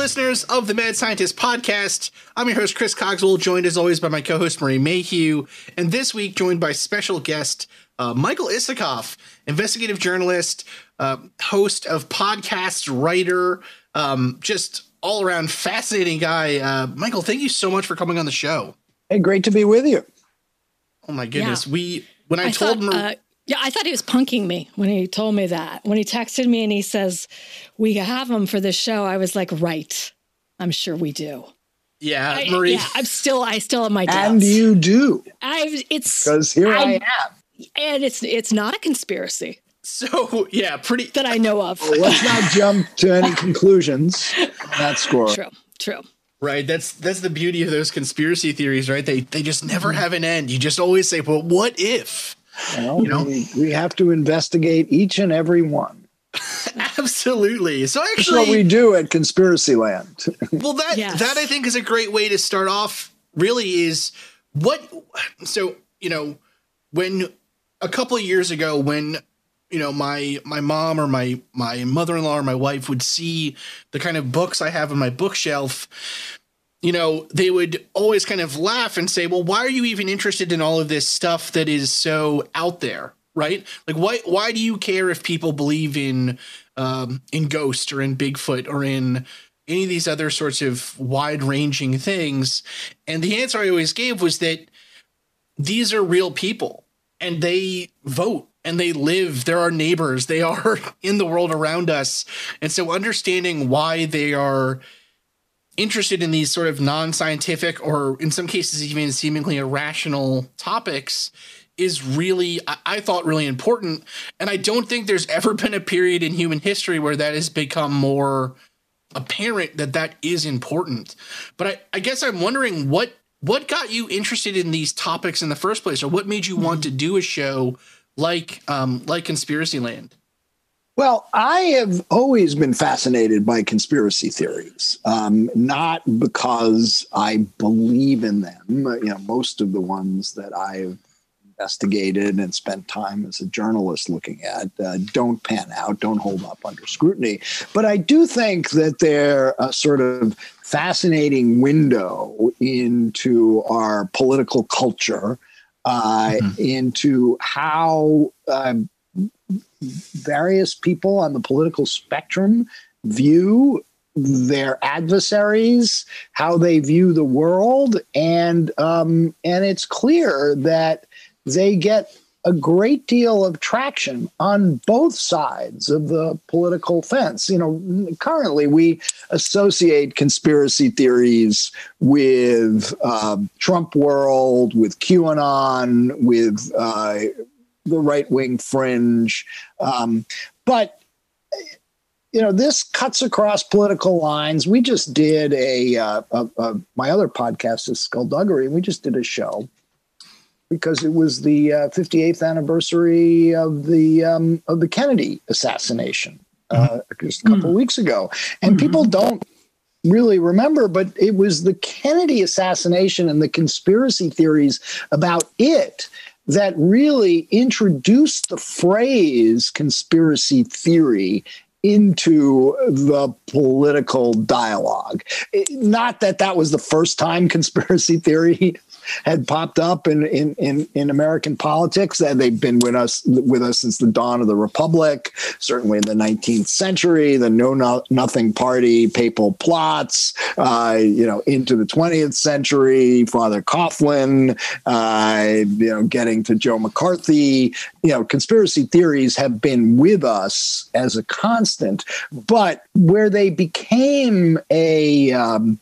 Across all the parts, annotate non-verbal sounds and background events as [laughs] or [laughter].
Listeners of the Mad Scientist podcast. I'm your host, Chris Cogswell, joined as always by my co host, Marie Mayhew, and this week joined by special guest, uh, Michael Isikoff, investigative journalist, uh, host of podcasts, writer, um, just all around fascinating guy. Uh, Michael, thank you so much for coming on the show. Hey, great to be with you. Oh, my goodness. Yeah. We, when I, I told thought, Marie. Yeah, I thought he was punking me when he told me that. When he texted me and he says, We have him for this show, I was like, Right. I'm sure we do. yeah, I- Marie. yeah, I'm still, I still have my doubts. And you do, I've, it's, because here I, I- am. and it's, it's not a conspiracy so, yeah, pretty. that I know of. Well, let's not jump to any conclusions on that score. True, true. Right. That's that's the beauty of those conspiracy theories, right? They they just never have an end. You just always say, "Well, what if?" Well, You know? we, we have to investigate each and every one. [laughs] Absolutely. So That's what we do at Conspiracy Land. [laughs] well, that Yes. that I think is a great way to start off. Really, is what. So you know, when a couple of years ago, when you know my my mom or my my mother in law or my wife would see the kind of books I have on my bookshelf. You know, they would always kind of laugh and say, "Well, why are you even interested in all of this stuff that is so out there?" Right? Like, why why do you care if people believe in um, in ghost or in Bigfoot or in any of these other sorts of wide ranging things? And the answer I always gave was that these are real people and they vote and they live they're our neighbors they [laughs] are in the world around us and so understanding why they are interested in these sort of non-scientific or in some cases even seemingly irrational topics is really I, I thought really important. And i don't think there's ever [laughs] been a period in human history where that has become more apparent that that is important. But i, I guess i'm wondering what what got you interested in these topics in the first place or what made you want to do a show like um like conspiracy land Well, I have always been fascinated by conspiracy theories, um, not because I believe in them. You know, most of the ones that I've investigated and spent time as a journalist looking at uh, don't pan out, don't hold up under scrutiny. But I do think that they're a sort of fascinating window into our political culture, uh, into how. Um, various people on the political spectrum view their adversaries, how they view the world, and um, and it's clear that they get a great deal of traction on both sides of the political fence. You know, currently we associate conspiracy theories with uh, Trump world, with QAnon, with uh, the right wing fringe. Um, but you know, this cuts across political lines. We just did a, uh, a, a my other podcast is Skullduggery, and we just did a show because it was the uh, 58th anniversary of the um, of the Kennedy assassination uh, just a couple weeks ago, and people don't really remember, but it was the Kennedy assassination and the conspiracy theories about it that really introduced the phrase conspiracy theory into the political dialogue. It- not that that was the first time conspiracy theory had popped up in, in, in, in American politics. They've been with us with us since the dawn of the republic, certainly in the 19th century, the Know no, Nothing Party, papal plots, uh, you know, into the 20th century, Father Coughlin, uh, you know, getting to Joe McCarthy. You know, conspiracy theories have been with us as a constant, but where they became a um,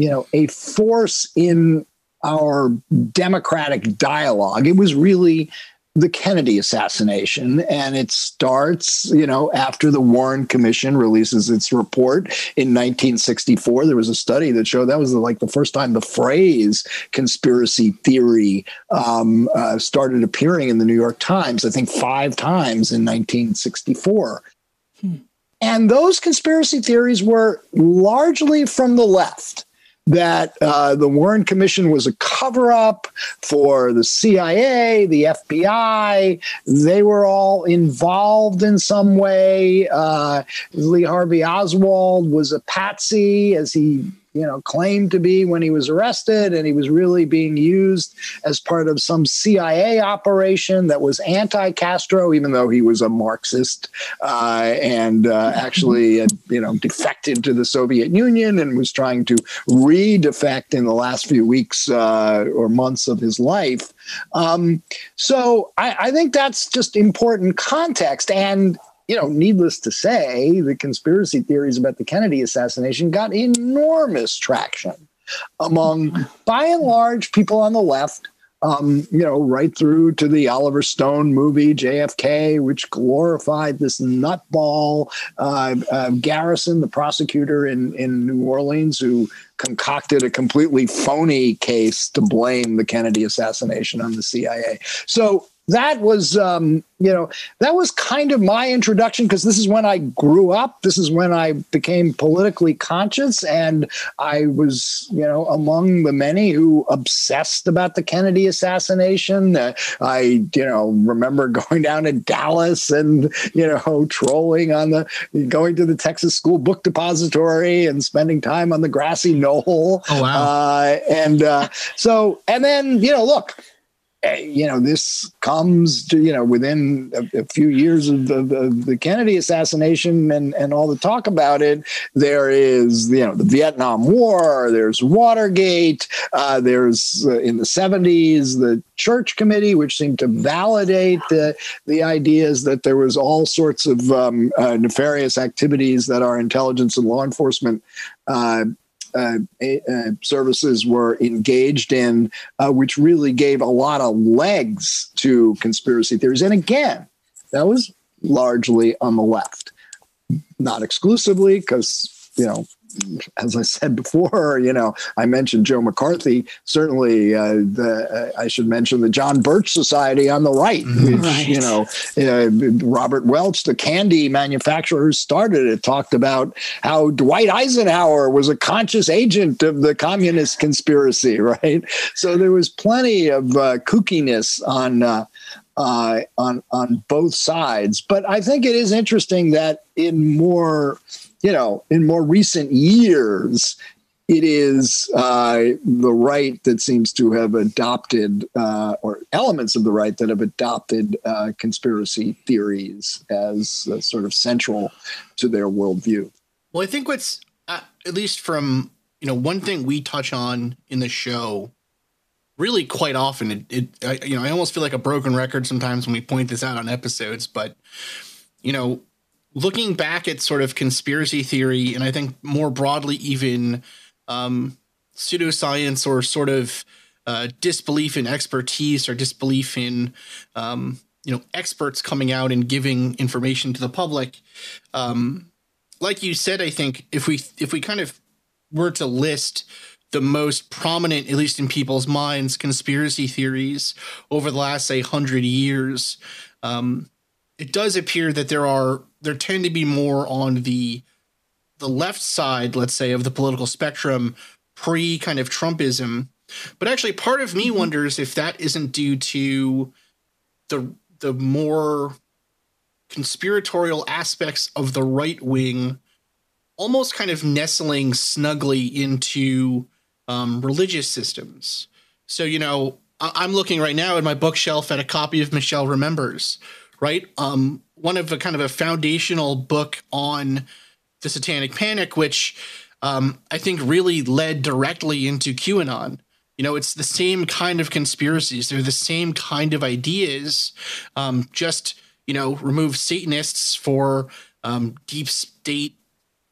you know, a force in our democratic dialogue. It was really the Kennedy assassination. And it starts, you know, after the Warren Commission releases its report in 1964. There was a study that showed that was like the first time the phrase conspiracy theory um, uh, started appearing in the New York Times, I think five times in 1964. Hmm. And those conspiracy theories were largely from the left that uh, the Warren Commission was a cover up for the CIA, the FBI. They were all involved in some way. Uh, Lee Harvey Oswald was a patsy as he you know, claimed to be when he was arrested, and he was really being used as part of some CIA operation that was anti-Castro, even though he was a Marxist uh, and uh, [laughs] actually, had, you know, defected to the Soviet Union and was trying to re-defect in the last few weeks uh, or months of his life. Um, so I, I think that's just important context, and you know, needless to say, the conspiracy theories about the Kennedy assassination got enormous traction among, by and large, people on the left. Um, you know, right through to the Oliver Stone movie JFK, which glorified this nutball uh, uh, Garrison, the prosecutor in in New Orleans, who concocted a completely phony case to blame the Kennedy assassination on the CIA. So that was um, you know that was kind of my introduction because this is when i grew up. This is when i became politically conscious and i was you know among the many who obsessed about the kennedy assassination. Uh, i you know remember [laughs] going down to dallas and you know trolling on the going to the texas school book depository and spending time on the grassy knoll. Oh wow. Uh, and uh, so and then you know look you know, this comes to, you know, within a, a few years of the, the, the, Kennedy assassination and, and all the talk about it. There is, you know, the Vietnam War, there's Watergate, uh, there's uh, in the 70s, the Church Committee, which seemed to validate the, the ideas that there was all sorts of um, uh, nefarious activities that our intelligence and law enforcement uh, uh, services were engaged in, uh, which really gave a lot of legs to conspiracy theories. And again, that was largely on the left, not exclusively, because you know as I said before, you know, I mentioned Joe McCarthy. Certainly, uh, the, uh, I should mention the John Birch Society on the right, mm-hmm. which, right. you know, uh, Robert Welch, the candy manufacturer who started it, talked about how Dwight Eisenhower was a conscious agent of the communist conspiracy, [laughs] right? So there was plenty of uh, kookiness on. Uh, uh, on on both sides, but I think it is interesting that in more you know, in more recent years, it is uh, the right that seems to have adopted, uh, or elements of the right that have adopted uh, conspiracy theories as uh, sort of central to their worldview. Well, I think what's, uh, at least from, you know, one thing we touch on in the show really quite often, it, it I, you know, I almost feel like a broken record sometimes when we point this out on episodes, but, you know, looking back at sort of conspiracy theory, and I think more broadly, even um, pseudoscience or sort of uh, disbelief in expertise or disbelief in um, you know experts coming out and giving information to the public. Um, like you said, I think if we if we kind of were to list the most prominent, at least in people's minds, conspiracy theories over the last say hundred years, um, it does appear that there are there tend to be more on the the left side, let's say, of the political spectrum pre kind of Trumpism. But actually, part of me mm-hmm. wonders if that isn't due to the the more conspiratorial aspects of the right wing almost kind of nestling snugly into um, religious systems. So, you know, I- am looking right now at my bookshelf at a copy of Michelle Remembers, right? Um, one of a kind of a foundational book on the Satanic Panic, which um, I think really led directly into QAnon. You know, it's the same kind of conspiracies. They're the same kind of ideas. Um, just you know, remove Satanists for um, deep state,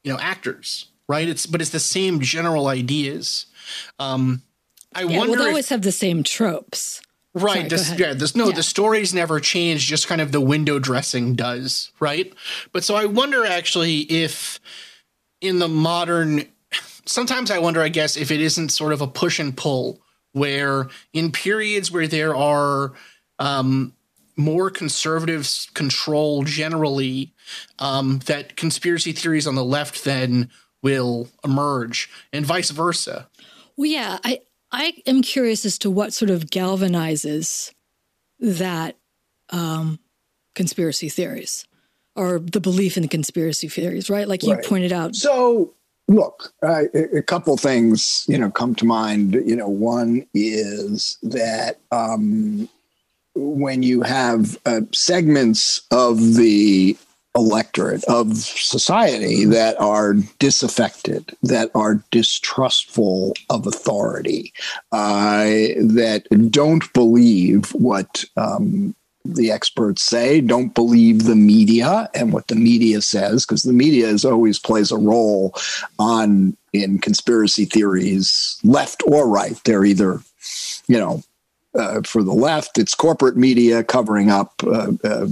you know, actors. right? It's but it's the same general ideas. Um, I yeah, wonder. Well, they if, always have the same tropes. Right. Sorry, this, yeah. This no. Yeah. The stories never change. Just kind of the window dressing does. Right. But so I wonder actually if in the modern, sometimes I wonder. I guess if it isn't sort of a push and pull, where in periods where there are um, more conservative control generally, um, that conspiracy theories on the left then will emerge, and vice versa. Well, yeah, I I am curious as to what sort of galvanizes that um, conspiracy theories or the belief in the conspiracy theories, right? Like you Right. pointed out. So, look, uh, a a couple things you know come to mind. You know, one is that um, when you have uh, segments of the electorate of society that are disaffected, that are distrustful of authority, uh, that don't believe what um, the experts say, don't believe the media and what the media says, because the media is always plays a role on in conspiracy theories, left or right. They're either, you know, uh, for the left, it's corporate media covering up, uh, uh,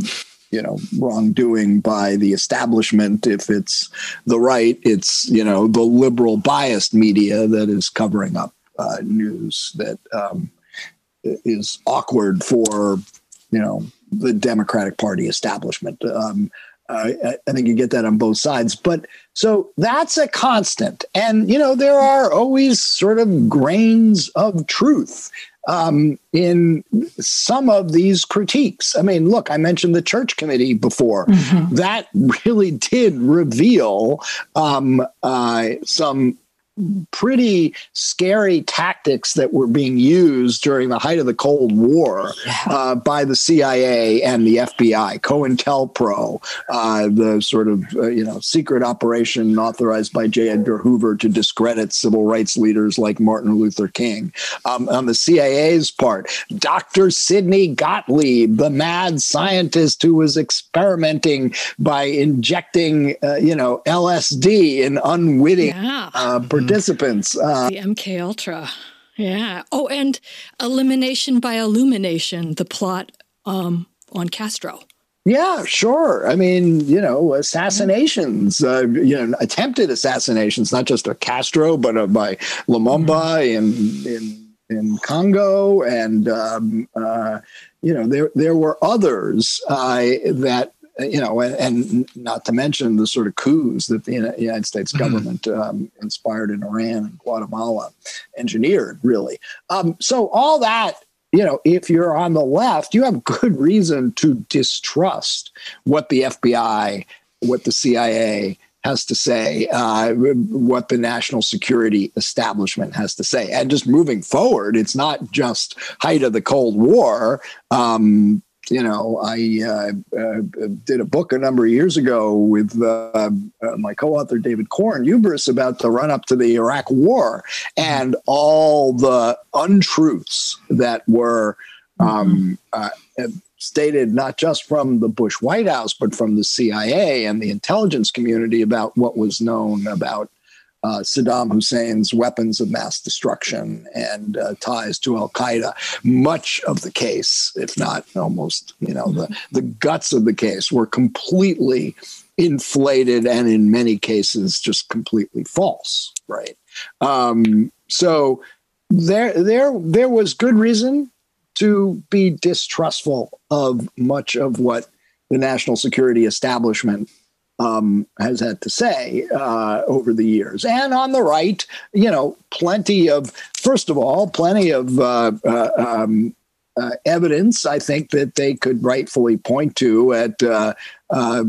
you know, wrongdoing by the establishment. If it's the right, it's you know the liberal biased media that is covering up uh, news that um, is awkward for you know the Democratic Party establishment. Um, I, I think you get that on both sides, but so that's a constant, and you know there are always sort of grains of truth um, in some of these critiques. I mean, look, I mentioned the church committee before. That really did reveal um, uh, some pretty scary tactics that were being used during the height of the Cold War uh, by the CIA and the FBI, COINTELPRO, uh, the sort of uh, you know secret operation authorized by J. Edgar Hoover to discredit civil rights leaders like Martin Luther King. Um, on the CIA's part, Dr. Sidney Gottlieb, the mad scientist who was experimenting by injecting uh, you know LSD in unwitting Yeah. Uh, participants. Uh, the MK Ultra. Yeah. Oh, and elimination by illumination, the plot um, on Castro. yeah, sure. I mean, you know, assassinations, uh, you know, attempted assassinations, not just of Castro, but of by Lumumba in in in Congo, and um, uh, you know, there there were others uh, that. You know, and, and not to mention the sort of coups that the United States government um, inspired in Iran and Guatemala, engineered really. Um, so all that you know, if you're on the left, you have good reason to distrust what the FBI, what the CIA has to say, uh, what the national security establishment has to say. And just moving forward, it's not just height of the Cold War. Um, you know, I uh, uh, did a book a number of years ago with uh, uh, my co-author David Corn Hubris about the run-up to the Iraq War and all the untruths that were um, uh, stated not just from the Bush White House but from the CIA and the intelligence community about what was known about uh, Saddam Hussein's weapons of mass destruction and uh, ties to Al Qaeda. Much of the case, if not almost, you know, the, the guts of the case were completely inflated and in many cases just completely false. Right. Um, so there, there, there was good reason to be distrustful of much of what the national security establishment um, has had to say uh, over the years. And on the right, you know, plenty of, first of all, plenty of uh, uh, um, uh, evidence, I think, that they could rightfully point to at uh, uh,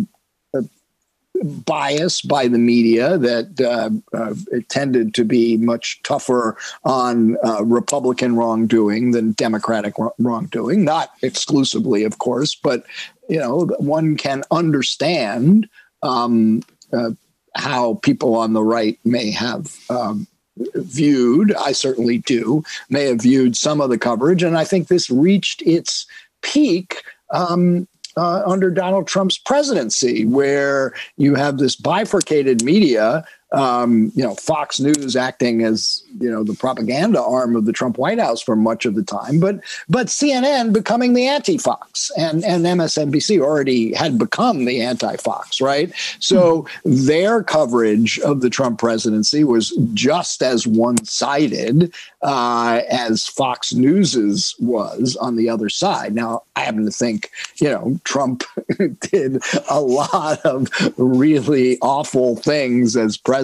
bias by the media that uh, uh, tended to be much tougher on uh, Republican wrongdoing than Democratic wrongdoing. Not exclusively, of course, but you know one can understand um, uh, how people on the right may have. Um, viewed i certainly do may have viewed some of the coverage and i think this reached its peak um, uh, under Donald Trump's presidency, where you have this bifurcated media um, you know, Fox News acting as you know the propaganda arm of the Trump White House for much of the time, but but CNN becoming the anti-Fox, and and MSNBC already had become the anti-Fox, right? So mm-hmm. their coverage of the Trump presidency was just as one-sided uh, as Fox News's was on the other side. Now, I happen to think, you know, Trump [laughs] did a lot of really awful things as president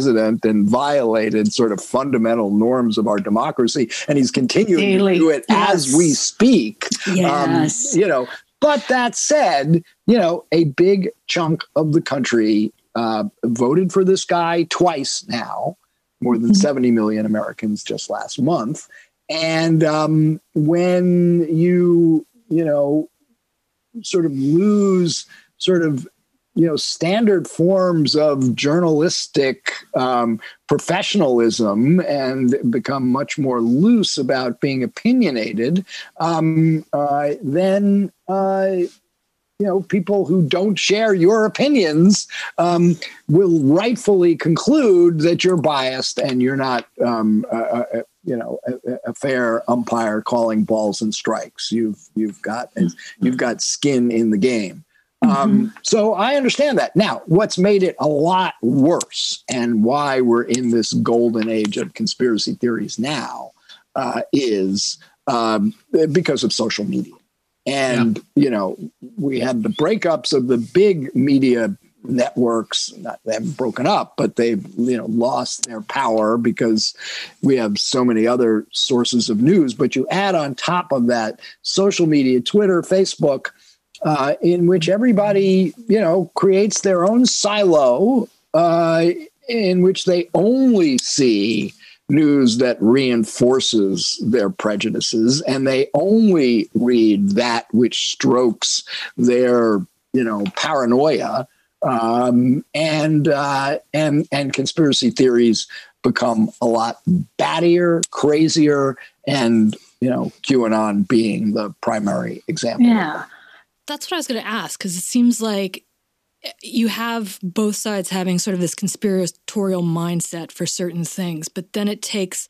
and violated sort of fundamental norms of our democracy, and he's continuing Daily. to do it yes. as we speak. Um, yes, um, you know. But that said, you know, a big chunk of the country uh, voted for this guy twice now more than mm-hmm. 70 million Americans just last month. And um, when you, you know, sort of lose sort of, you know, standard forms of journalistic um, professionalism and become much more loose about being opinionated, um, uh, then uh, you know people who don't share your opinions um, will rightfully conclude that you're biased and you're not um, you know a, a, fair umpire calling balls and strikes. You've you've got you've got skin in the game um, mm-hmm. so i understand that now what's made it a lot worse and why we're in this golden age of conspiracy theories now uh, is um, because of social media and, yeah. you know, we had the breakups of the big media networks. Not, they haven't broken up, but they've, you know, lost their power because we have so many other sources of news. But you add on top of that social media, Twitter, Facebook, uh, in which everybody, you know, creates their own silo uh, in which they only see news that reinforces their prejudices and they only read that which strokes their you know paranoia um, and uh, and and conspiracy theories become a lot battier crazier and you know qanon being the primary example. Yeah that's what i was going to ask because it seems like eh, you have both sides having sort of this conspiratorial mindset for certain things, but then it takes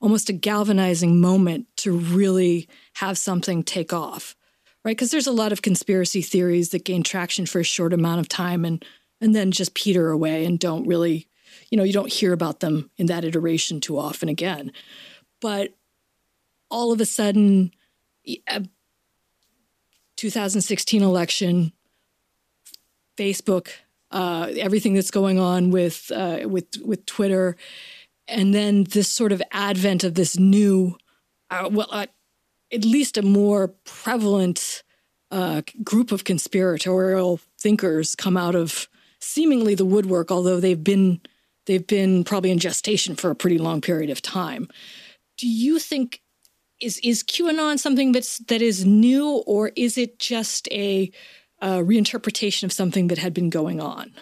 almost a galvanizing moment to really have something take off, right? Because there's a lot of conspiracy theories that gain traction for a short amount of time and and then just peter away and don't really, you know, you don't hear about them in that iteration too often again. But all of a sudden, eh, 2016 election, Facebook, uh, everything that's going on with uh, with with Twitter, and then this sort of advent of this new, uh, well, uh, at least a more prevalent uh, group of conspiratorial thinkers come out of seemingly the woodwork, although they've been they've been probably in gestation for a pretty long period of time. Do you think is is QAnon something that's that is new, or is it just a uh, reinterpretation of something that had been going on?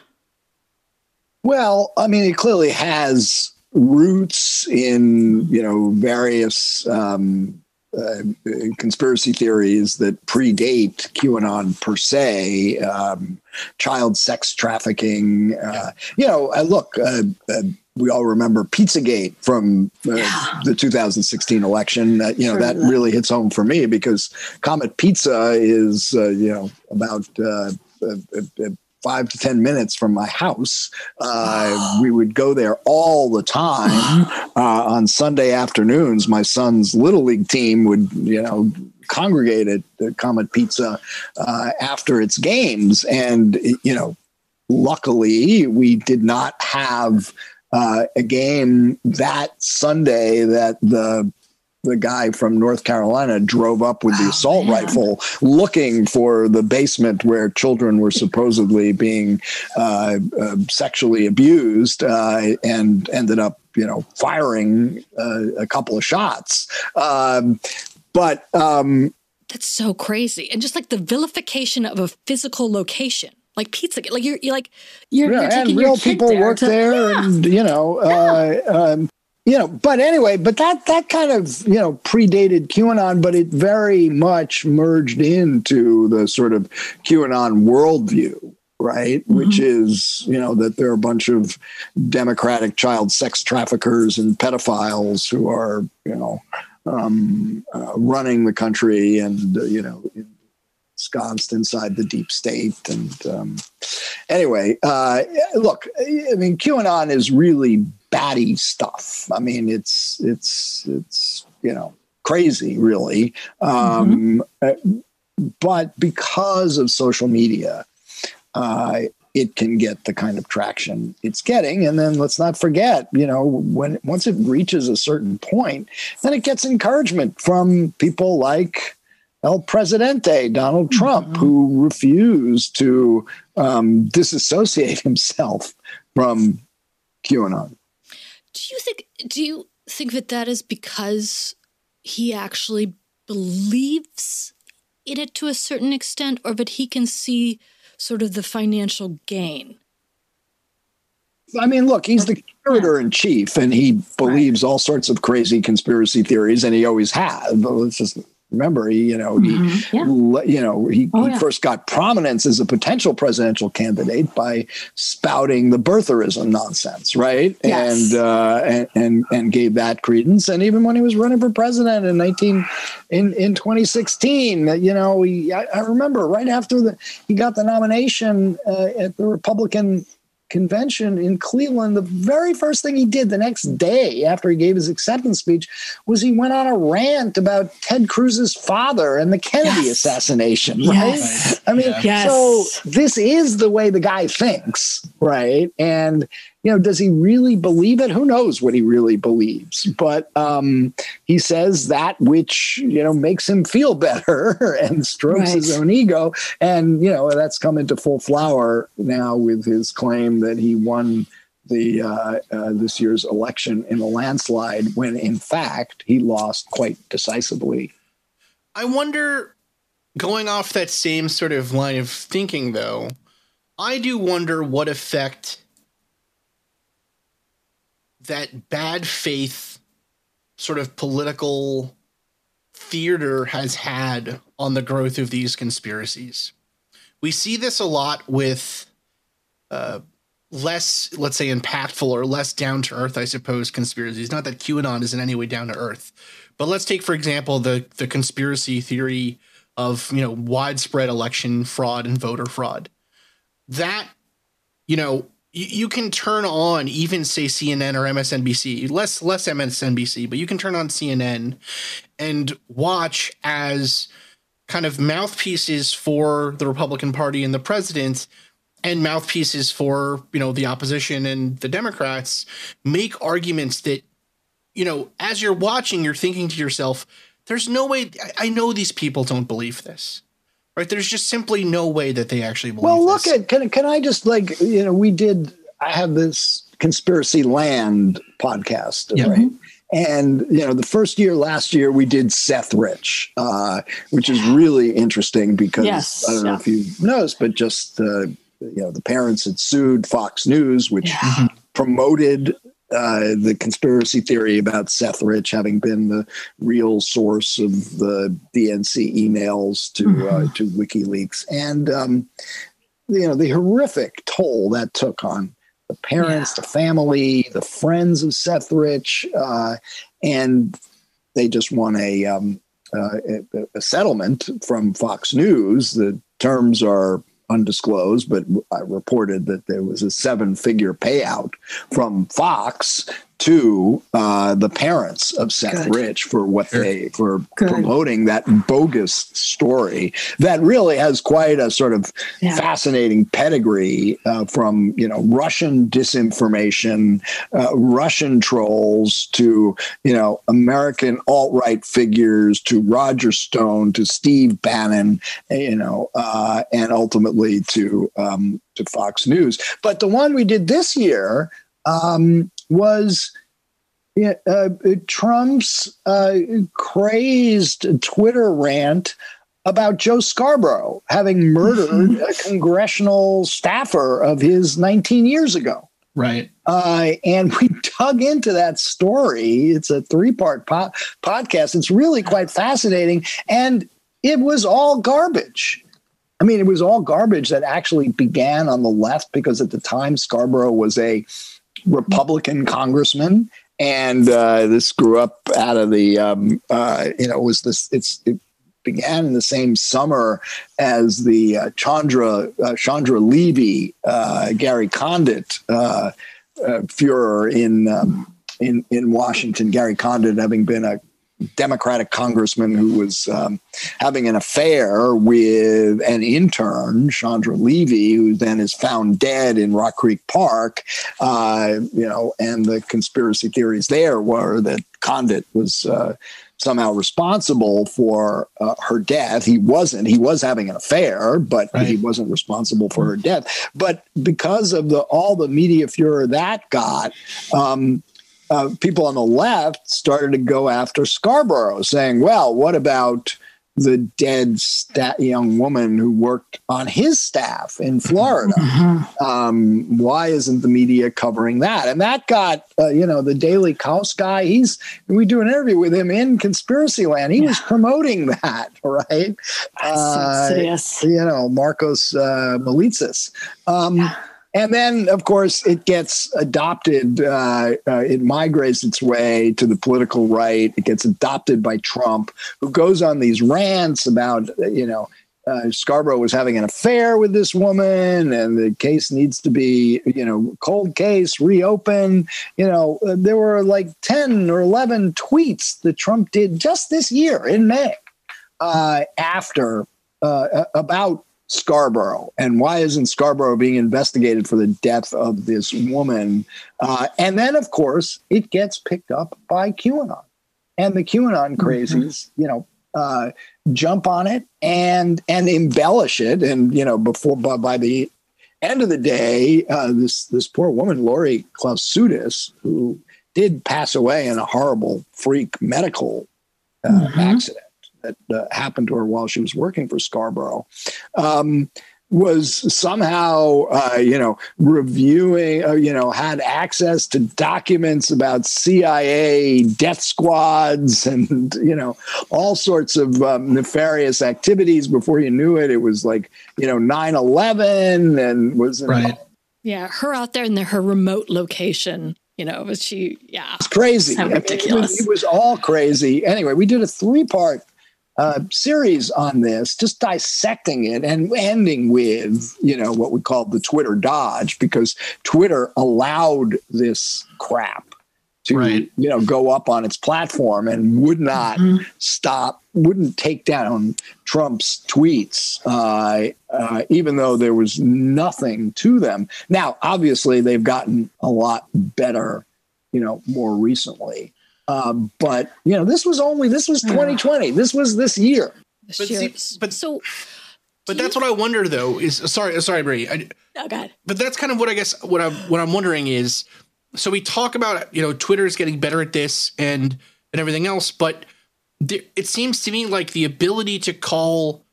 Well, I mean, it clearly has roots in you know various um, uh, conspiracy theories that predate QAnon per se, um, child sex trafficking. Uh, you know, uh, look, uh, uh, we all remember Pizzagate from uh, yeah. the 2016 election. Uh, you know, that really hits home for me because Comet Pizza is, uh, you know, about uh, uh, uh, five to 10 minutes from my house. we would go there all the time on Sunday afternoons. My son's little league team would, you know, congregate at Comet Pizza after its games. And, you know, luckily we did not have uh, a game that Sunday that the the guy from North Carolina drove up with the assault rifle looking for the basement where children were supposedly being uh, uh, sexually abused uh, and ended up, you know, firing uh, a couple of shots. Um, but um, that's so crazy. And just like the vilification of a physical location like pizza like you're, you're like you're, yeah, you're and real people there work to, there yeah. and you know [laughs] uh, um, you know but anyway but that that kind of you know predated qanon but it very much merged into the sort of qanon worldview right? Mm-hmm. Which is, you know, that there are a bunch of democratic child sex traffickers and pedophiles who are, you know, um, uh, running the country and, uh, you know, ensconced inside the deep state. And um, anyway, uh, look, I mean, QAnon is really batty stuff. I mean, it's, it's, it's, you know, crazy, really. Um, mm-hmm. But because of social media, uh, it can get the kind of traction it's getting. And then let's not forget, you know, when once it reaches a certain point, then it gets encouragement from people like El Presidente, Donald Trump, mm-hmm. who refused to um, disassociate [laughs] himself from QAnon. Do you think? Do you think that that is because he actually believes in it to a certain extent, or that he can see sort of the financial gain? I mean, look, he's the curator in chief, and he believes all sorts of crazy conspiracy theories, and he always has. But let's just Remember, he, you know, mm-hmm. he, yeah. you know, he, oh, he yeah. first got prominence as a potential presidential candidate by spouting the birtherism nonsense, right? Yes. And, uh, and and and gave that credence. And even when he was running for president in nineteen in in twenty sixteen, you know, he, I, I, remember right after the he got the nomination uh, at the Republican convention in Cleveland, the very first thing he did the next day after he gave his acceptance speech was he went on a rant about Ted Cruz's father and the Kennedy yes. assassination, right? Yes. I mean, yes. so this is the way the guy thinks, right? And you know, does he really believe it? Who knows what he really believes? But um, he says that which you know makes him feel [laughs] better and strokes right. his own ego, and you know that's come into full flower now with his claim that he won the uh, uh, this year's election in a landslide, when in fact he lost quite decisively. I wonder, going off that same sort of line of thinking, though, I do wonder what effect that bad faith sort of political theater has had on the growth of these conspiracies. We see this a lot with uh, less, let's say, impactful or less down to earth, I suppose, conspiracies. Not that QAnon is in any way down to earth, but let's take, for example, the the conspiracy theory of you know widespread election fraud and voter fraud. That you know you, you can turn on even say CNN or MSNBC, less less MSNBC, but you can turn on CNN and watch as kind of mouthpieces for the Republican Party and the president and mouthpieces for, you know, the opposition and the Democrats make arguments that you know, as you're watching, you're thinking to yourself, there's no way I, I know these people don't believe this right? There's just simply no way that they actually believe. Well, look this. at can can I just like you know we did I have this conspiracy land podcast, yeah. right? Mm-hmm. And you know, the first year last year we did Seth Rich, uh, which is really interesting because yes. I don't know if you noticed, but just uh, you know the parents had sued Fox News, which yeah. promoted uh, the conspiracy theory about Seth Rich having been the real source of the DNC emails to mm-hmm. uh, to WikiLeaks, and um, you know the horrific toll that took on the parents, yeah. the family, the friends of Seth Rich, uh, and they just won a, um, uh, a, a settlement from Fox News. The terms are undisclosed, but I reported that there was a seven figure payout from Fox to uh, the parents of Seth Good. Rich for what sure. they for Good. promoting that bogus story that really has quite a sort of yeah. fascinating pedigree uh, from you know Russian disinformation, uh, Russian trolls to you know American alt right figures to Roger Stone to Steve Bannon, you know, uh, and ultimately to um, to Fox News. But the one we did this year um, was uh, Trump's uh, crazed Twitter rant about Joe Scarborough having [laughs] murdered a congressional staffer of his 19 years ago. Right. Uh, and we [laughs] dug into that story. It's a three part po- podcast. It's really quite fascinating. And it was all garbage. I mean, it was all garbage that actually began on the left because at the time Scarborough was a Republican congressman, and uh, this grew up out of the um, uh, you know it was this it's it began in the same summer as the uh, Chandra uh, Chandra Levy uh, Gary Condit uh, furor in um, in in Washington. Gary Condit having been a Democratic congressman who was um, having an affair with an intern, Chandra Levy, who then is found dead in Rock Creek Park. Uh, you know, and the conspiracy theories there were that Condit was. Uh, somehow responsible for uh, her death. He wasn't. He was having an affair, but right. he wasn't responsible for her death. But because of the all the media furor that got, um, uh, people on the left started to go after Scarborough, saying, well, what about the dead stat- young woman who worked on his staff in Florida. Mm-hmm. Um, why isn't the media covering that? And that got, uh, you know, the Daily Kos guy. He's we do an interview with him in Conspiracy Land. He yeah. was promoting that, [laughs] right? Uh, so you know, Markos uh. Um, yeah and then, of course, it gets adopted. Uh, uh, it migrates its way to the political right. It gets adopted by Trump, who goes on these rants about, you know, uh, Scarborough was having an affair with this woman, and the case needs to be, you know, cold case, reopen. You know, there were like 10 or 11 tweets that Trump did just this year in May uh, after uh, about Scarborough and why isn't Scarborough being investigated for the death of this woman? Uh, and then, of course, it gets picked up by QAnon. And the QAnon mm-hmm. crazies, mm-hmm. you know, uh, jump on it and and embellish it. And you know, before by, by the end of the day, uh, this this poor woman, Lori Klausutis, who did pass away in a horrible freak medical uh, mm-hmm. accident that uh, happened to her while she was working for Scarborough. Um, was somehow, uh, you know, reviewing, uh, you know, had access to documents about CIA death squads [laughs] and, you know, all sorts of um, nefarious activities. Before you knew it, it was like, you know, 9 11 and was. Right. Yeah. Her out there in the, her remote location you know, was she, yeah. It's crazy. So ridiculous. It was, it was, all crazy. Anyway, we did a three part uh, series on this, just dissecting it and ending with, you know, what we call the Twitter dodge, because Twitter allowed this crap to, right. you know, go up on its platform and would not mm-hmm. stop, wouldn't take down Trump's tweets, uh, uh, even though there was nothing to them. Now, obviously, they've gotten a lot better, you know, more recently. Um, but you know, this was only this was 2020. This was this year. But, see, but so, but that's you, what I wonder though. Is sorry, sorry, Brie. I, oh God. But that's kind of what I guess what I'm what I'm wondering is. So we talk about you know Twitter is getting better at this and and everything else, but there, it seems to me like the ability to call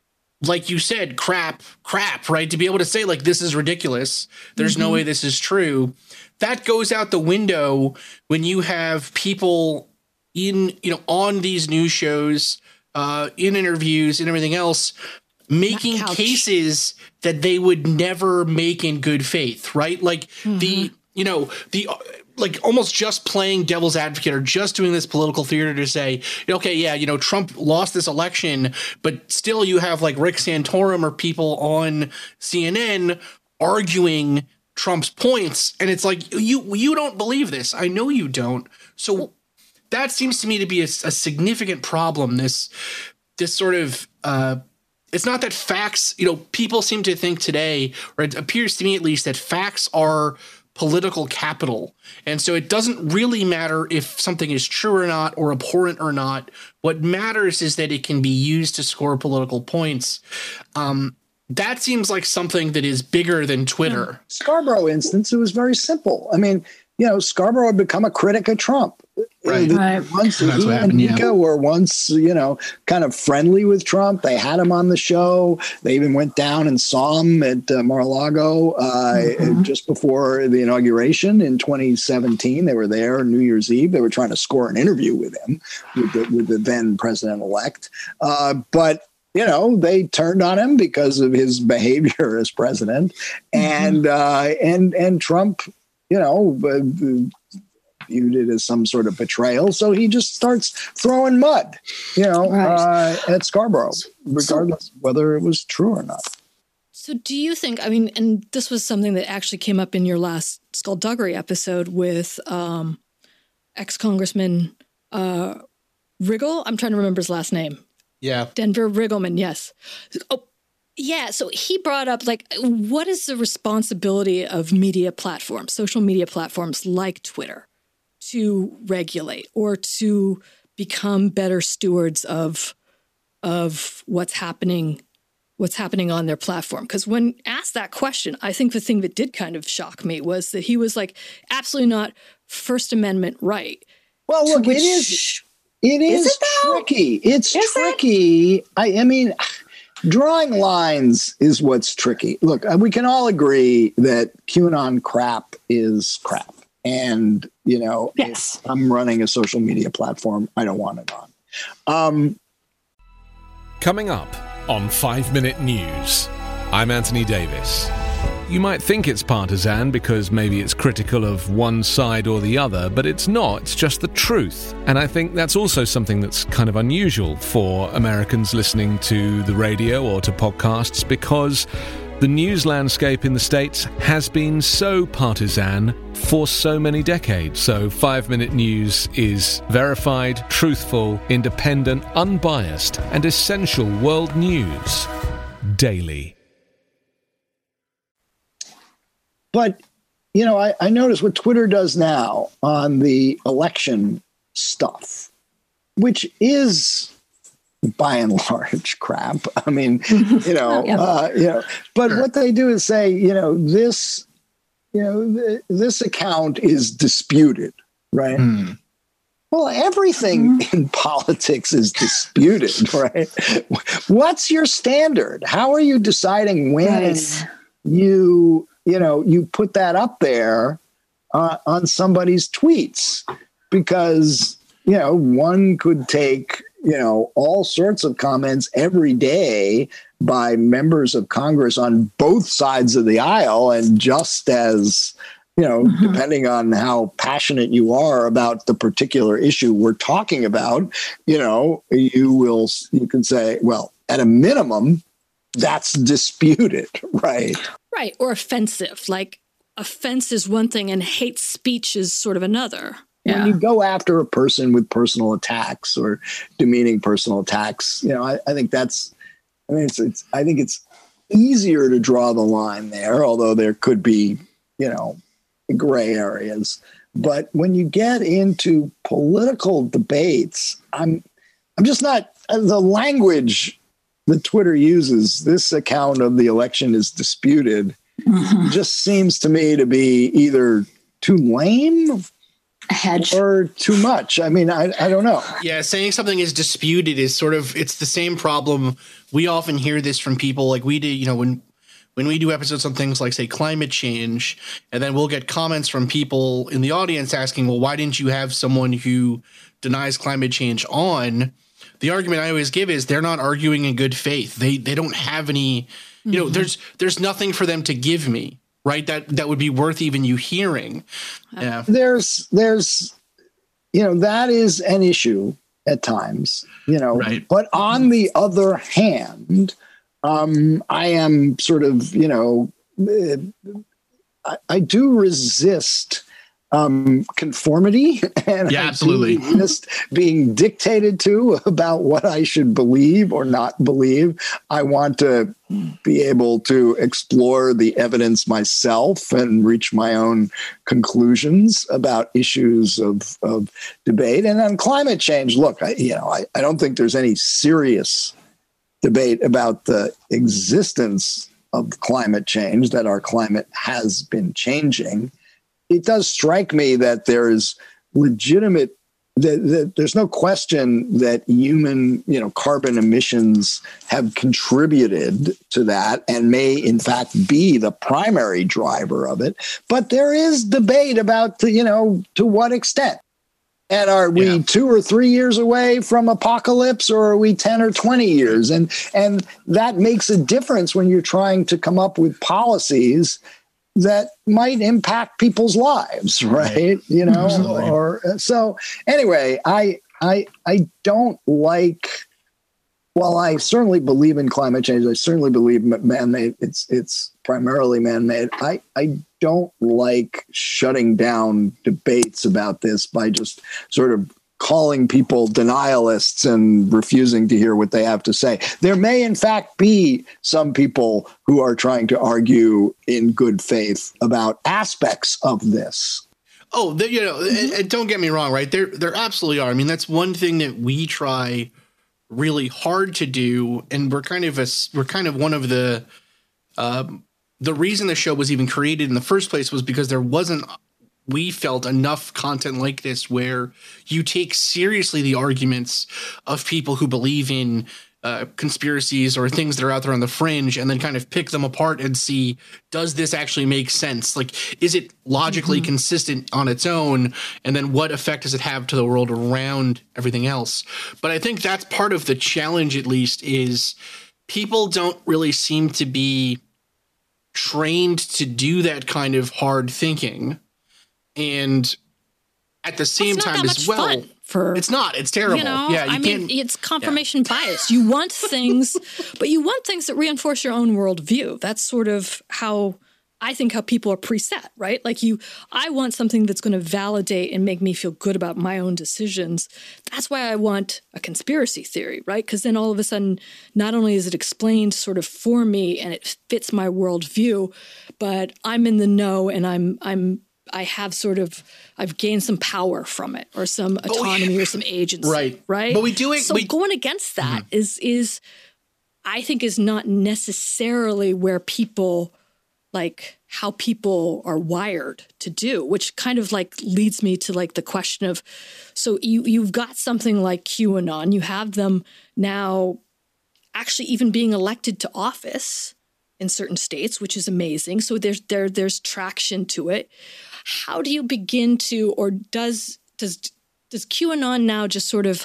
like you said, crap, crap, right? To be able to say, like, this is ridiculous. There's mm-hmm. no way this is true. That goes out the window when you have people in you know on these news shows, uh, in interviews and everything else, making cases that they would never make in good faith, right? Like mm-hmm. the you know the like almost just playing devil's advocate or just doing this political theater to say, okay, yeah, you know, Trump lost this election, but still you have like Rick Santorum or people on CNN arguing Trump's points, and it's like you you don't believe this. I know you don't. So that seems to me to be a, a significant problem. This this sort of uh, it's not that facts. You know, people seem to think today, or it appears to me at least, that facts are political capital. And so it doesn't really matter if something is true or not or abhorrent or not. What matters is that it can be used to score political points. Um, that seems like something that is bigger than Twitter. Scarborough instance, it was very simple. I mean, you know, Scarborough had become a critic of Trump. Right. right. Once he and Mika yeah. were once, you know, kind of friendly with Trump. They had him on the show. They even went down and saw him at uh, Mar-a-Lago uh, mm-hmm. just before the inauguration in 2017. They were there New Year's Eve. They were trying to score an interview with him, with the, with the then president elect. Uh, but you know, they turned on him because of his [laughs] behavior as president, mm-hmm. and uh, and and Trump, you know, viewed it as some sort of betrayal. So he just starts throwing mud, you know, right. uh, at Scarborough, regardless so, whether it was true or not. So, do you think? I mean, and this was something that actually came up in your last skullduggery episode with um, ex Congressman uh, Riggle. I'm trying to remember his last name. Yeah, Denver Riggleman. Yes. Oh, yeah, so he brought up like what is the responsibility of media platforms, social media platforms like Twitter to regulate or to become better stewards of of what's happening what's happening on their platform. Because when asked that question i think the thing that did kind of shock me was that he was like absolutely not first amendment right well look which, it is it is, is it tricky. It's is tricky. It? I, I mean drawing lines is what's tricky. Look uh, we can all agree that qanon crap is crap and, you know, yes. I'm running a social media platform, I don't want it on. Um, Coming up on 5 Minute News, I'm Anthony Davis. You might think it's partisan because maybe it's critical of one side or the other, but it's not. It's just the truth. And I think that's also something that's kind of unusual for Americans listening to the radio or to podcasts because the news landscape in the States has been so partisan for so many decades. So, Five Minute News is verified, truthful, independent, unbiased, and essential world news daily. But, you know, I, I notice what Twitter does now on the election stuff, which is by and [laughs] large crap. I mean, [laughs] you know, yeah. uh, you know, but sure. what they do is say, you know, this, you know, th- this account is disputed, right? Mm. Well, everything mm-hmm. in [laughs] politics is disputed, right? What's your standard? How are you deciding when right. you, you know, you put that up there uh, on somebody's tweets? Because you know, one could take you know, all sorts of comments every day by members of Congress on both sides of the aisle. And just as, you know, mm-hmm. depending on how passionate you are about the particular issue we're talking about, you know, you will, you can say, well, at a minimum, that's disputed, [laughs] right? Right. Or offensive. Like offense is one thing and hate speech is sort of another. Yeah. When you go after a person with personal attacks or demeaning personal attacks, you know, I, I think that's, I mean, it's, it's, I think it's easier to draw the line there, although there could be, you know, gray areas. But when you get into political debates, I'm, I'm just not the language that Twitter uses. This account of the election is disputed. Mm-hmm. Just seems to me to be either too lame a hedge or too much. I mean, I, I don't know. Yeah, saying something is disputed is sort of it's the same problem. We often hear this from people like we did, you know, when when we do episodes on things like say climate change, and then we'll get comments from people in the audience asking, "Well, why didn't you have someone who denies climate change on?" The argument I always give is they're not arguing in good faith. They they don't have any, you know, mm-hmm. there's there's nothing for them to give me right? That that would be worth even you hearing. Yeah. There's there's you know that is an issue at times, you know. Right. But on the other hand, um, I am sort of you know I, I do resist um, conformity [laughs] and yeah, absolutely just being dictated to about what I should believe or not believe. I want to be able to explore the evidence myself and reach my own conclusions about issues of, of debate. And on climate change, look, I, you know, I, I don't think there's any serious debate about the existence of climate change, that our climate has been changing it does strike me that there is legitimate that, that, there's no question that human you know carbon emissions have contributed to that and may in fact be the primary driver of it but there is debate about you know to what extent And are we Yeah. two or three years away from apocalypse or are we 10 or 20 years? And and that makes a difference when you're trying to come up with policies that might impact people's lives, right? You know, Absolutely. or uh, so anyway, I I I don't like well, I certainly believe in climate change. I certainly believe man-made. It's it's primarily man-made. I I don't like shutting down debates about this by just sort of calling people denialists and refusing to hear what they have to say. There may, in fact, be some people who are trying to argue in good faith about aspects of this. Oh, you know, and, and don't get me wrong, right? There, there absolutely are. I mean, that's one thing that we try really hard to do, and we're kind of a, we're kind of one of the, um, the reason the show was even created in the first place was because there wasn't, we felt enough content like this where you take seriously the arguments of people who believe in uh, conspiracies or things that are out there on the fringe and then kind of pick them apart and see does this actually make sense? Like is it logically consistent on its own? And then what effect does it have to the world around everything else? But i think that's part of the challenge at least is people don't really seem to be trained to do that kind of hard thinking and at the same time as well for it's not it's terrible You know, yeah you I mean, it's confirmation bias. You want things, [laughs] but you want things that reinforce your own worldview. That's sort of how I think how people are preset, right? Like you, I want something that's going to validate and make me feel good about my own decisions. That's why I want a conspiracy theory, right? Because then all of a sudden, not only is it explained sort of for me and it fits my worldview, but I'm in the know and I'm I'm I have sort of I've gained some power from it or some oh, autonomy or some agency. Right. Right. But we do it- So we- going against that mm-hmm. is is I think is not necessarily where people like how people are wired to do, which kind of like leads me to like the question of so you you've got something like QAnon, you have them now actually even being elected to office in certain states, which is amazing. So there's there there's traction to it. How do you begin to, or does does does QAnon now just sort of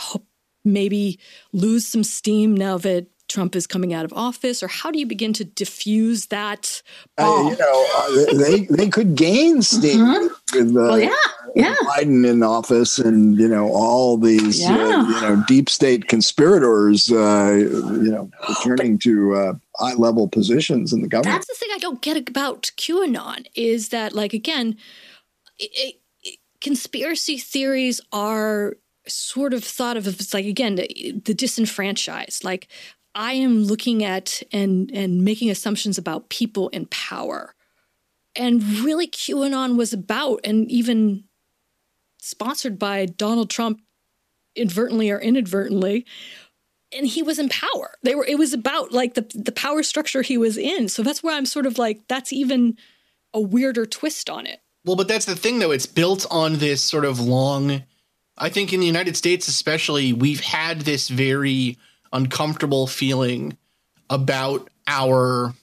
maybe lose some steam now that Trump is coming out of office, or how do you begin to diffuse that? Uh, you know, uh, they they could gain steam Mhm. with uh, Well, yeah, yeah. Biden in office, and you know all these uh, you know deep state conspirators, uh, you know, returning to uh, high level positions in the government. That's the thing I don't get about QAnon is that, like, again, it, it- conspiracy theories are sort of thought of as like again the, the disenfranchised. Like, I am looking at and and making assumptions about people in power, and really QAnon was about, and even sponsored by Donald Trump, inadvertently or inadvertently, and he was in power. They were it was about like the the power structure he was in. So that's where I'm sort of like that's even a weirder twist on it. Well, but that's the thing, though. It's built on this sort of long. I think in the United States, especially, we've had this very uncomfortable feeling about our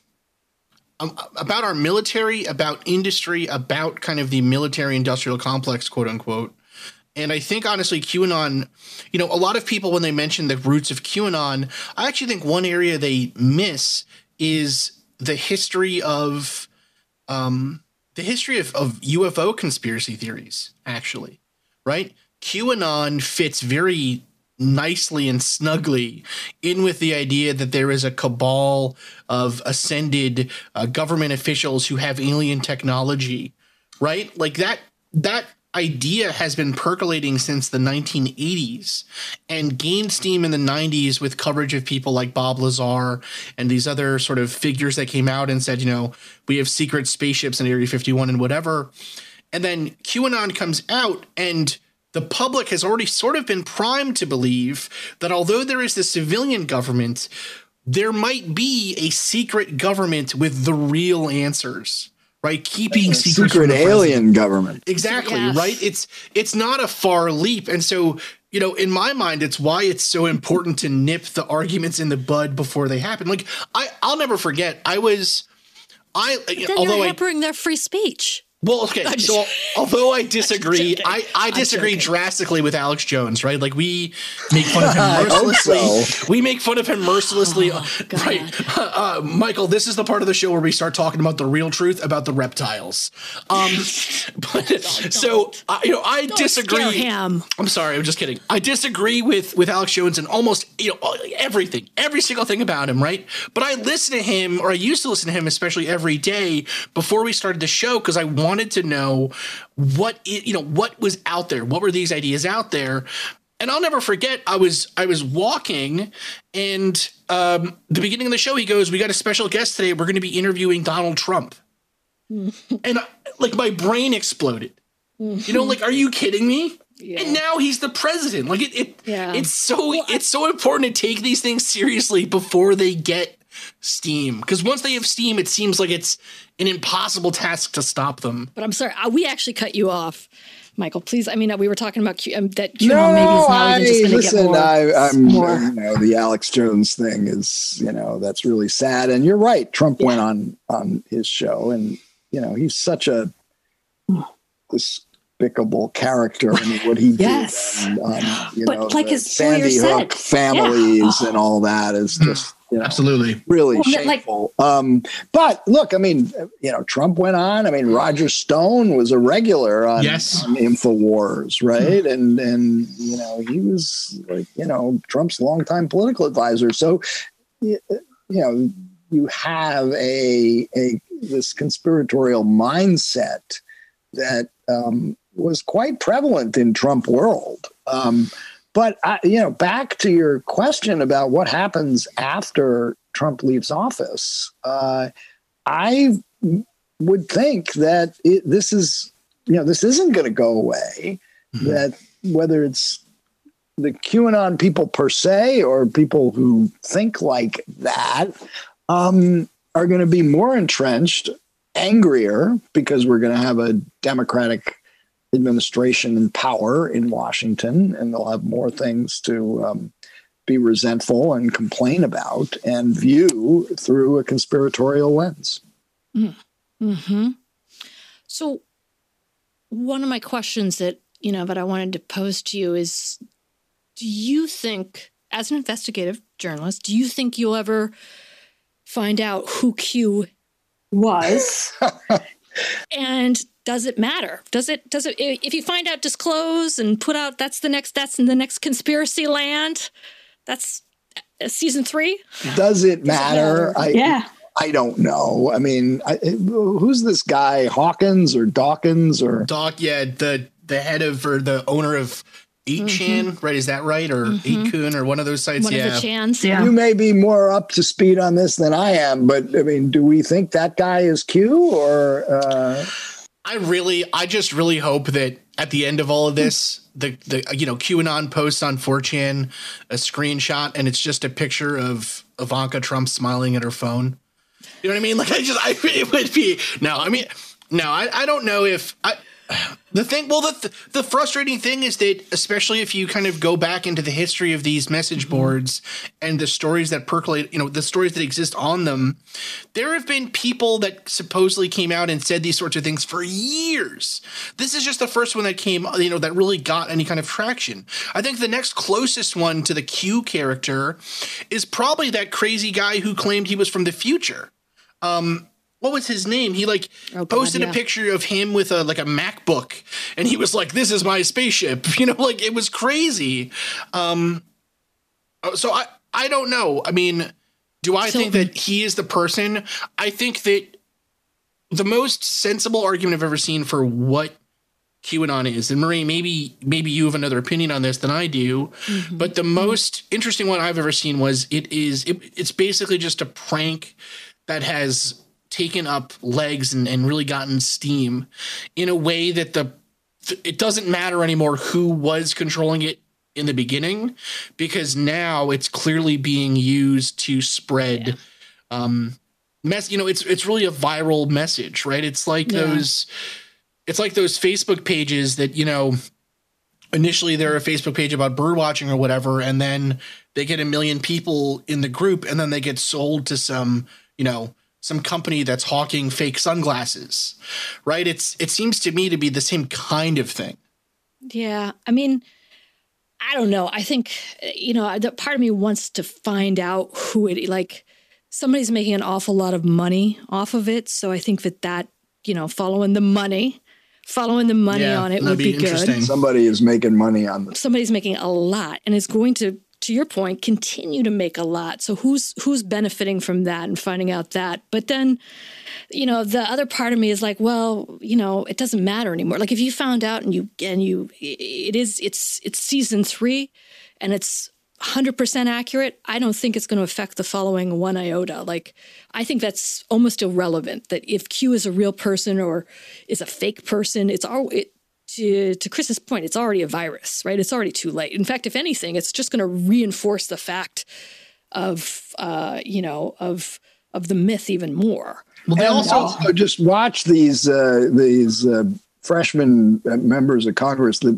um, about our military, about industry, about kind of the military industrial complex, quote unquote. And I think honestly, QAnon, you know, a lot of people when they mention the roots of QAnon, I actually think one area they miss is the history of um, the history of, of UFO conspiracy theories, actually, right? QAnon fits very nicely and snugly in with the idea that there is a cabal of ascended uh, government officials who have alien technology, right? Like that, that idea has been percolating since the 1980s and gained steam in the 90s with coverage of people like Bob Lazar and these other sort of figures that came out and said, you know, we have secret spaceships in Area 51 and whatever. And then QAnon comes out and the public has already sort of been primed to believe that although there is the civilian government, there might be a secret government with the real answers, right? Keeping secrets from Secret the president. alien government. Exactly, Yes. right? It's it's not a far leap. And so, you know, in my mind, it's why it's so important to nip the arguments in the bud before they happen. Like I I'll never forget. I was I Then although you're I hampering their free speech. Well, okay. So [laughs] although I disagree, I, I disagree drastically with Alex Jones, right? Like we make fun of him [laughs] mercilessly. so. We make fun of him mercilessly. Oh, [laughs] right. Uh, uh, Michael, this is the part of the show where we start talking about the real truth about the reptiles. Um, but so uh, you know, I Don't disagree. scare him. I'm sorry, I'm just kidding. I disagree with with Alex Jones and almost you know everything, every single thing about him, right? But I listen to him, or I used to listen to him, especially every day before we started the show, because I wanted to know what i- you know what was out there, what were these ideas out there. And I'll never forget. I was I was walking, and um, the beginning of the show, he goes, "We got a special guest today. We're going to be interviewing Donald Trump." [laughs] and I, like my brain exploded. You know, like, are you kidding me? And now he's the president. Like it, it Yeah. it's so it's so important to take these things seriously before they get steam. Because once they have steam, it seems like it's an impossible task to stop them. But I'm sorry, uh, we actually cut you off, Michael. Please, I mean, uh, we were talking about Q, um, that QAnon No, maybe is now I, even just going to get listen, more. I, I'm, more. you know, the Alex Jones thing is, you know, that's really sad. And you're right. Trump went on on his show, and you know, he's such a despicable character. I mean, what he Yes. did, and, um, you But know, like the his lawyer Sandy said. Hook families and all that is just, you know, Absolutely. really Well, like- shameful. um, but look, I mean, you know, Trump went on. I mean, Roger Stone was a regular on, Yes. on Infowars, right? And and you know, he was like, you know, Trump's longtime political advisor. So, you know, you have a a this conspiratorial mindset that um, was quite prevalent in Trump world. Um, but I, you know, back to your question about what happens after Trump leaves office, uh, I would think that it, this is, you know, this isn't going to go away. That whether it's the QAnon people per se or people who think like that um, are going to be more entrenched, angrier because we're going to have a Democratic administration and power in Washington, and they'll have more things to um, be resentful and complain about and view through a conspiratorial lens. Mm-hmm. So, one of my questions that you know that I wanted to pose to you is: Do you think, as an investigative journalist, do you think you'll ever find out who Q Was. [laughs] and does it matter? Does it? Does it? If you find out, disclose and put out. That's the next. That's in the next Conspiracyland. That's uh, season three. Does it matter? I, yeah. I don't know. I mean, I, who's this guy, Hawkins or Dawkins or? Doc, yeah, the the head of or the owner of 8chan, right? Is that right? Or 8kun or one of those sites? One yeah. of the chans. Yeah. You may be more up to speed on this than I am, but I mean, do we think that guy is Q or? Uh, I really, I just really hope that at the end of all of this, the the you know QAnon posts on 4chan a screenshot and it's just a picture of Ivanka Trump smiling at her phone. You know what I mean? Like I just, I [laughs] it would be no. I mean, no. I I don't know if I. The thing, well, the the frustrating thing is that, especially if you kind of go back into the history of these message mm-hmm. boards and the stories that percolate, you know, the stories that exist on them, there have been people that supposedly came out and said these sorts of things for years. This is just the first one that came, you know, that really got any kind of traction. I think the next closest one to the Q character is probably that crazy guy who claimed he was from the future um, what was his name? He like Oh, God, posted yeah. a picture of him with a like a MacBook, and he was like, "This is my spaceship." [laughs] You know, like it was crazy. Um, uh, so I I don't know. I mean, do I So- think that he is the person? I think that the most sensible argument I've ever seen for what QAnon is, and Marie, maybe maybe you have another opinion on this than I do, but the most interesting one I've ever seen was it is it, it's basically just a prank that has taken up legs and, and really gotten steam in a way that the it doesn't matter anymore who was controlling it in the beginning because now it's clearly being used to spread um mess you know it's it's really a viral message right it's like Yeah. those it's like those facebook pages that you know initially they're a facebook page about bird watching or whatever and then they get a million people in the group and then they get sold to some you know some company that's hawking fake sunglasses, right? It's it seems to me to be the same kind of thing. Yeah, I mean, I don't know. I think you know, the part of me wants to find out who it like. Somebody's making an awful lot of money off of it, so I think that that you know, following the money, following the money Yeah, on it that'd be be, good. Somebody is making money on this. Somebody's making a lot, and it's going to, to your point, continue to make a lot. So who's who's benefiting from that and finding out that? But then, you know, the other part of me is like, well, you know, it doesn't matter anymore. Like if you found out and you and you, it is it's it's season three, and it's 100% accurate, I don't think it's going to affect the following one iota. Like, I think that's almost irrelevant that if Q is a real person or is a fake person, it's all, it, to, to Chris's point, it's already a virus, right? It's already too late. In fact, if anything, it's just going to reinforce the fact of, uh, you know, of, of the myth even more. Well, they And also also just watch these uh, these uh, freshman uh, members of Congress. Uh,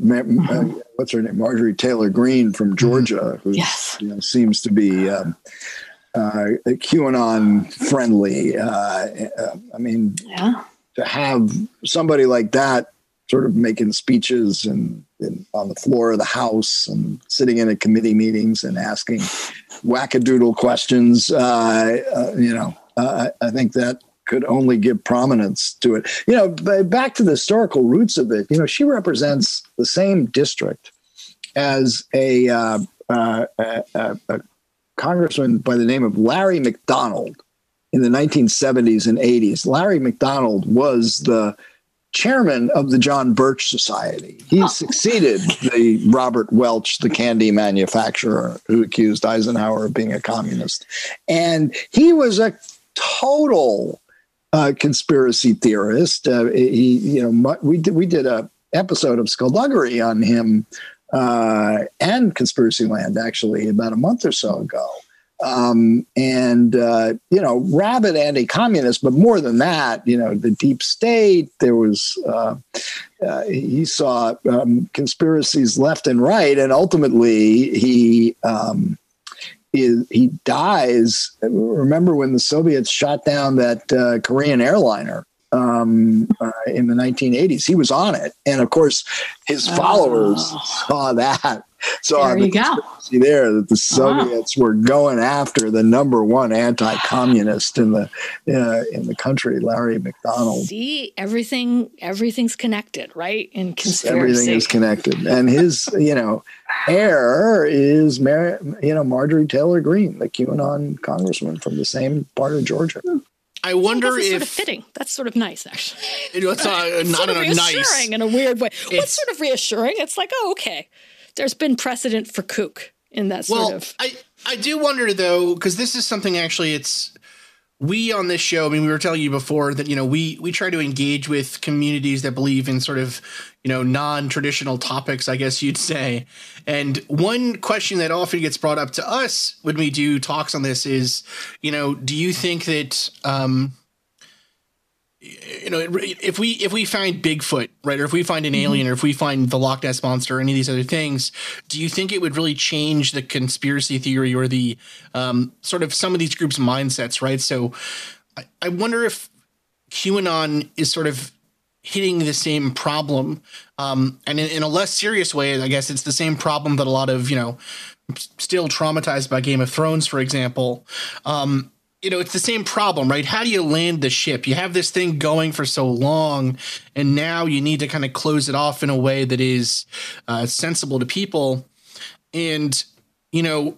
what's her name, Marjorie Taylor Greene from Georgia, who Yes. you know, seems to be um, uh, QAnon friendly. Uh, uh, I mean, Yeah. to have somebody like that sort of making speeches and, and on the floor of the House and sitting in at committee meetings and asking wackadoodle questions, uh, uh, you know, uh, I think that could only give prominence to it. You know, back to the historical roots of it, you know, she represents the same district as a, uh, uh, a, a congressman by the name of Larry McDonald in the 1970s and 80s. Larry McDonald was the chairman of the John Birch Society. He succeeded [laughs] the Robert Welch, the candy manufacturer, who accused Eisenhower of being a communist. And he was a total uh, conspiracy theorist. Uh, he, you know, we did we did a episode of Skullduggery on him uh, and Conspiracyland actually about a month or so ago. Um, and uh, you know, rabid anti-communist, but more than that, you know, the deep state. There was uh, uh, he saw um, conspiracies left and right, and ultimately he um, is, he dies. Remember when the Soviets shot down that uh, Korean airliner um, uh, in the 1980s? He was on it, and of course, his followers Oh. saw that. Saw There the you go. conspiracy there that the Soviets were going after the number one anti-communist in the uh, in the country, Larry McDonald. See, everything, everything's connected, right? In conspiracy. Everything is connected, and his you know heir is Mar- you know Marjorie Taylor Greene, the QAnon congressman from the same part of Georgia. I I wonder guess if sort of fitting. That's sort of nice, actually. it's uh, I sort don't of know, reassuring nice. in a weird way. It's- What's sort of reassuring? It's like, oh, okay. There's been precedent for kook in that sort Well, of. I I do wonder though, because this is something actually it's we on this show. I mean, we were telling you before that you know we we try to engage with communities that believe in sort of you know non-traditional topics, I guess you'd say. And one question that often gets brought up to us when we do talks on this is, you know, do you think that um, you know, if we if we find Bigfoot, right, or if we find an alien, or if we find the Loch Ness monster, or any of these other things, do you think it would really change the conspiracy theory or the um, sort of some of these groups' mindsets, right? So, I, I wonder if QAnon is sort of hitting the same problem, um, and in, in a less serious way. I guess it's the same problem that a lot of you know, still traumatized by Game of Thrones, for example. Um, you know, it's the same problem, right? How do you land the ship? You have this thing going for so long, and now you need to kind of close it off in a way that is uh, sensible to people. And, you know,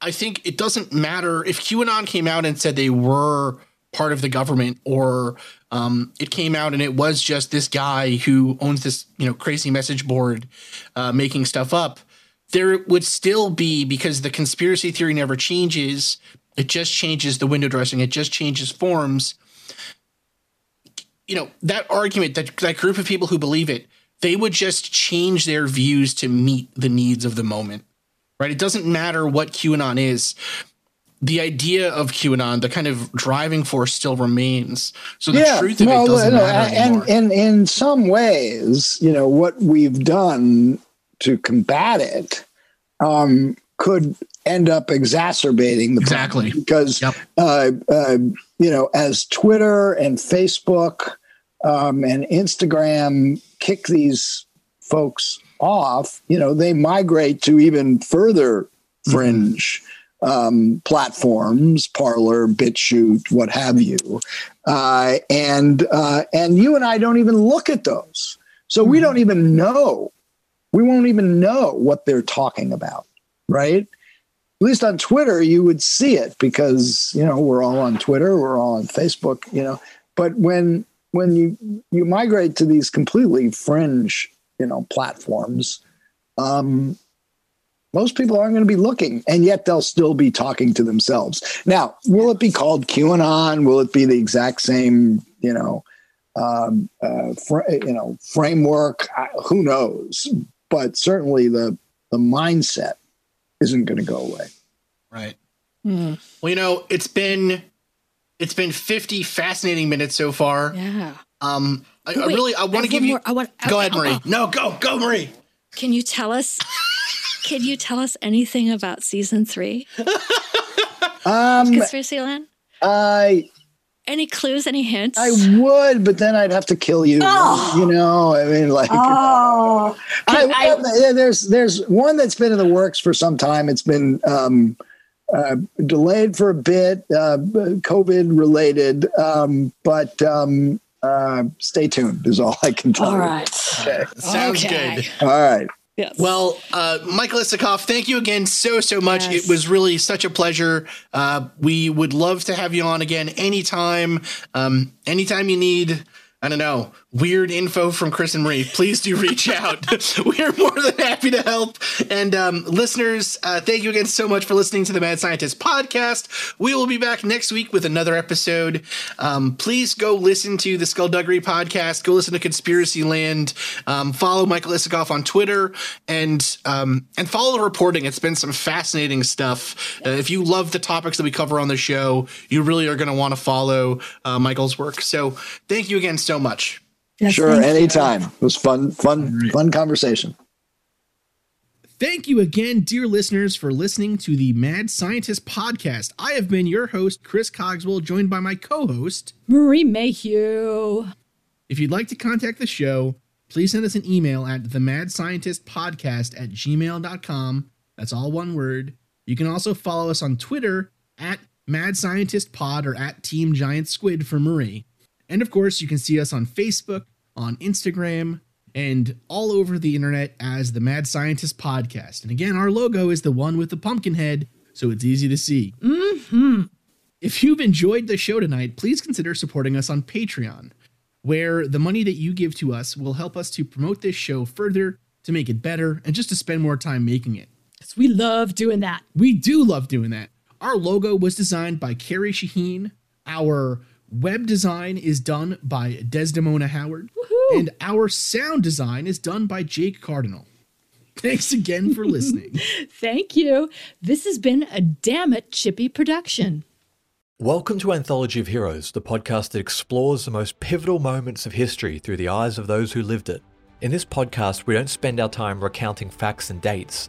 I- think it doesn't matter if QAnon came out and said they were part of the government or um, it came out and it was just this guy who owns this, you know, crazy message board uh, making stuff up. There would still be, because the conspiracy theory never changes, it just changes the window dressing. It just changes forms. You know, that argument, that, that group of people who believe it, they would just change their views to meet the needs of the moment, right? It doesn't matter what QAnon is. The idea of QAnon, the kind of driving force still remains. So the truth of it doesn't no, matter and, and in some ways, you know, what we've done to combat it um, could end up exacerbating the problem Exactly. because Yep. uh, uh, you know, as Twitter and Facebook um, and Instagram kick these folks off, you know, they migrate to even further fringe um, platforms, Parler, BitChute, what have you, uh, and uh, and you and I don't even look at those, so we don't even know, we won't even know what they're talking about, right? At least on Twitter, you would see it because you know we're all on Twitter, we're all on Facebook, you know. But when when you you migrate to these completely fringe, you know, platforms, um, most people aren't going to be looking, and yet they'll still be talking to themselves. Now, will it be called QAnon? Will it be the exact same, you know, um, uh, fr- you know, framework? I, who knows? But certainly the the mindset isn't going to go away. Right. Hmm. Well, you know, it's been it's been 50 fascinating minutes so far. Yeah. Um I, I really I want to give you more- I want- Go I- ahead, Marie. oh. No, go, go, Marie. Can you tell us? [laughs] Can you tell us anything about season three, Um, Conspiracyland? I Any clues? Any hints? I would, but then I'd have to kill you. Oh. You know, I mean, like. Oh, I, I- yeah, there's there's one that's been in the works for some time. It's been um, uh, delayed for a bit, uh, COVID related, um, but um, uh, stay tuned. Is all I can tell all you. right. Sounds Okay. good. All right. Yes. Well, uh, Michael Isikoff, thank you again so, so much. Yes. It was really such a pleasure. Uh, we would love to have you on again anytime. Um, anytime you need, I don't know, weird info from Chris and Marie, please do reach [laughs] out. [laughs] we are more than happy to help. And um, listeners, uh, thank you again so much for listening to the Mad Scientist podcast. We will be back next week with another episode. Um, please go listen to the Skullduggery podcast. Go listen to Conspiracyland. Um, follow Michael Isikoff on Twitter and um, and follow the reporting. It's been some fascinating stuff. Uh, if you love the topics that we cover on the show, you really are going to want to follow uh, Michael's work. So thank you again so much. Yes, Sure. thank you. Anytime. It was fun, fun, fun conversation. Thank you again, dear listeners, for listening to the Mad Scientist podcast. I have been your host, Chris Cogswell, joined by my co host. Marie Mayhew. If you'd like to contact the show, please send us an email at the Mad Scientist Podcast at gmail.com. That's all one word. You can also follow us on Twitter at Mad Scientist Pod or at Team Giant Squid for Marie. And of course, you can see us on Facebook, on Instagram, and all over the internet as the Mad Scientist Podcast. And again, our logo is the one with the pumpkin head, so it's easy to see. Hmm. If you've enjoyed the show tonight, please consider supporting us on Patreon, where the money that you give to us will help us to promote this show further, to make it better, and just to spend more time making it. Yes, we love doing that. We do love doing that. Our logo was designed by Carrie Shaheen. Our web design is done by Desdemona Howard. And our sound design is done by Jake Cardinal. Thanks again for [laughs] listening. Thank you. This has been a damn it chippy production. Welcome to Anthology of Heroes, the podcast that explores the most pivotal moments of history through the eyes of those who lived it. In this podcast, we don't spend our time recounting facts and dates.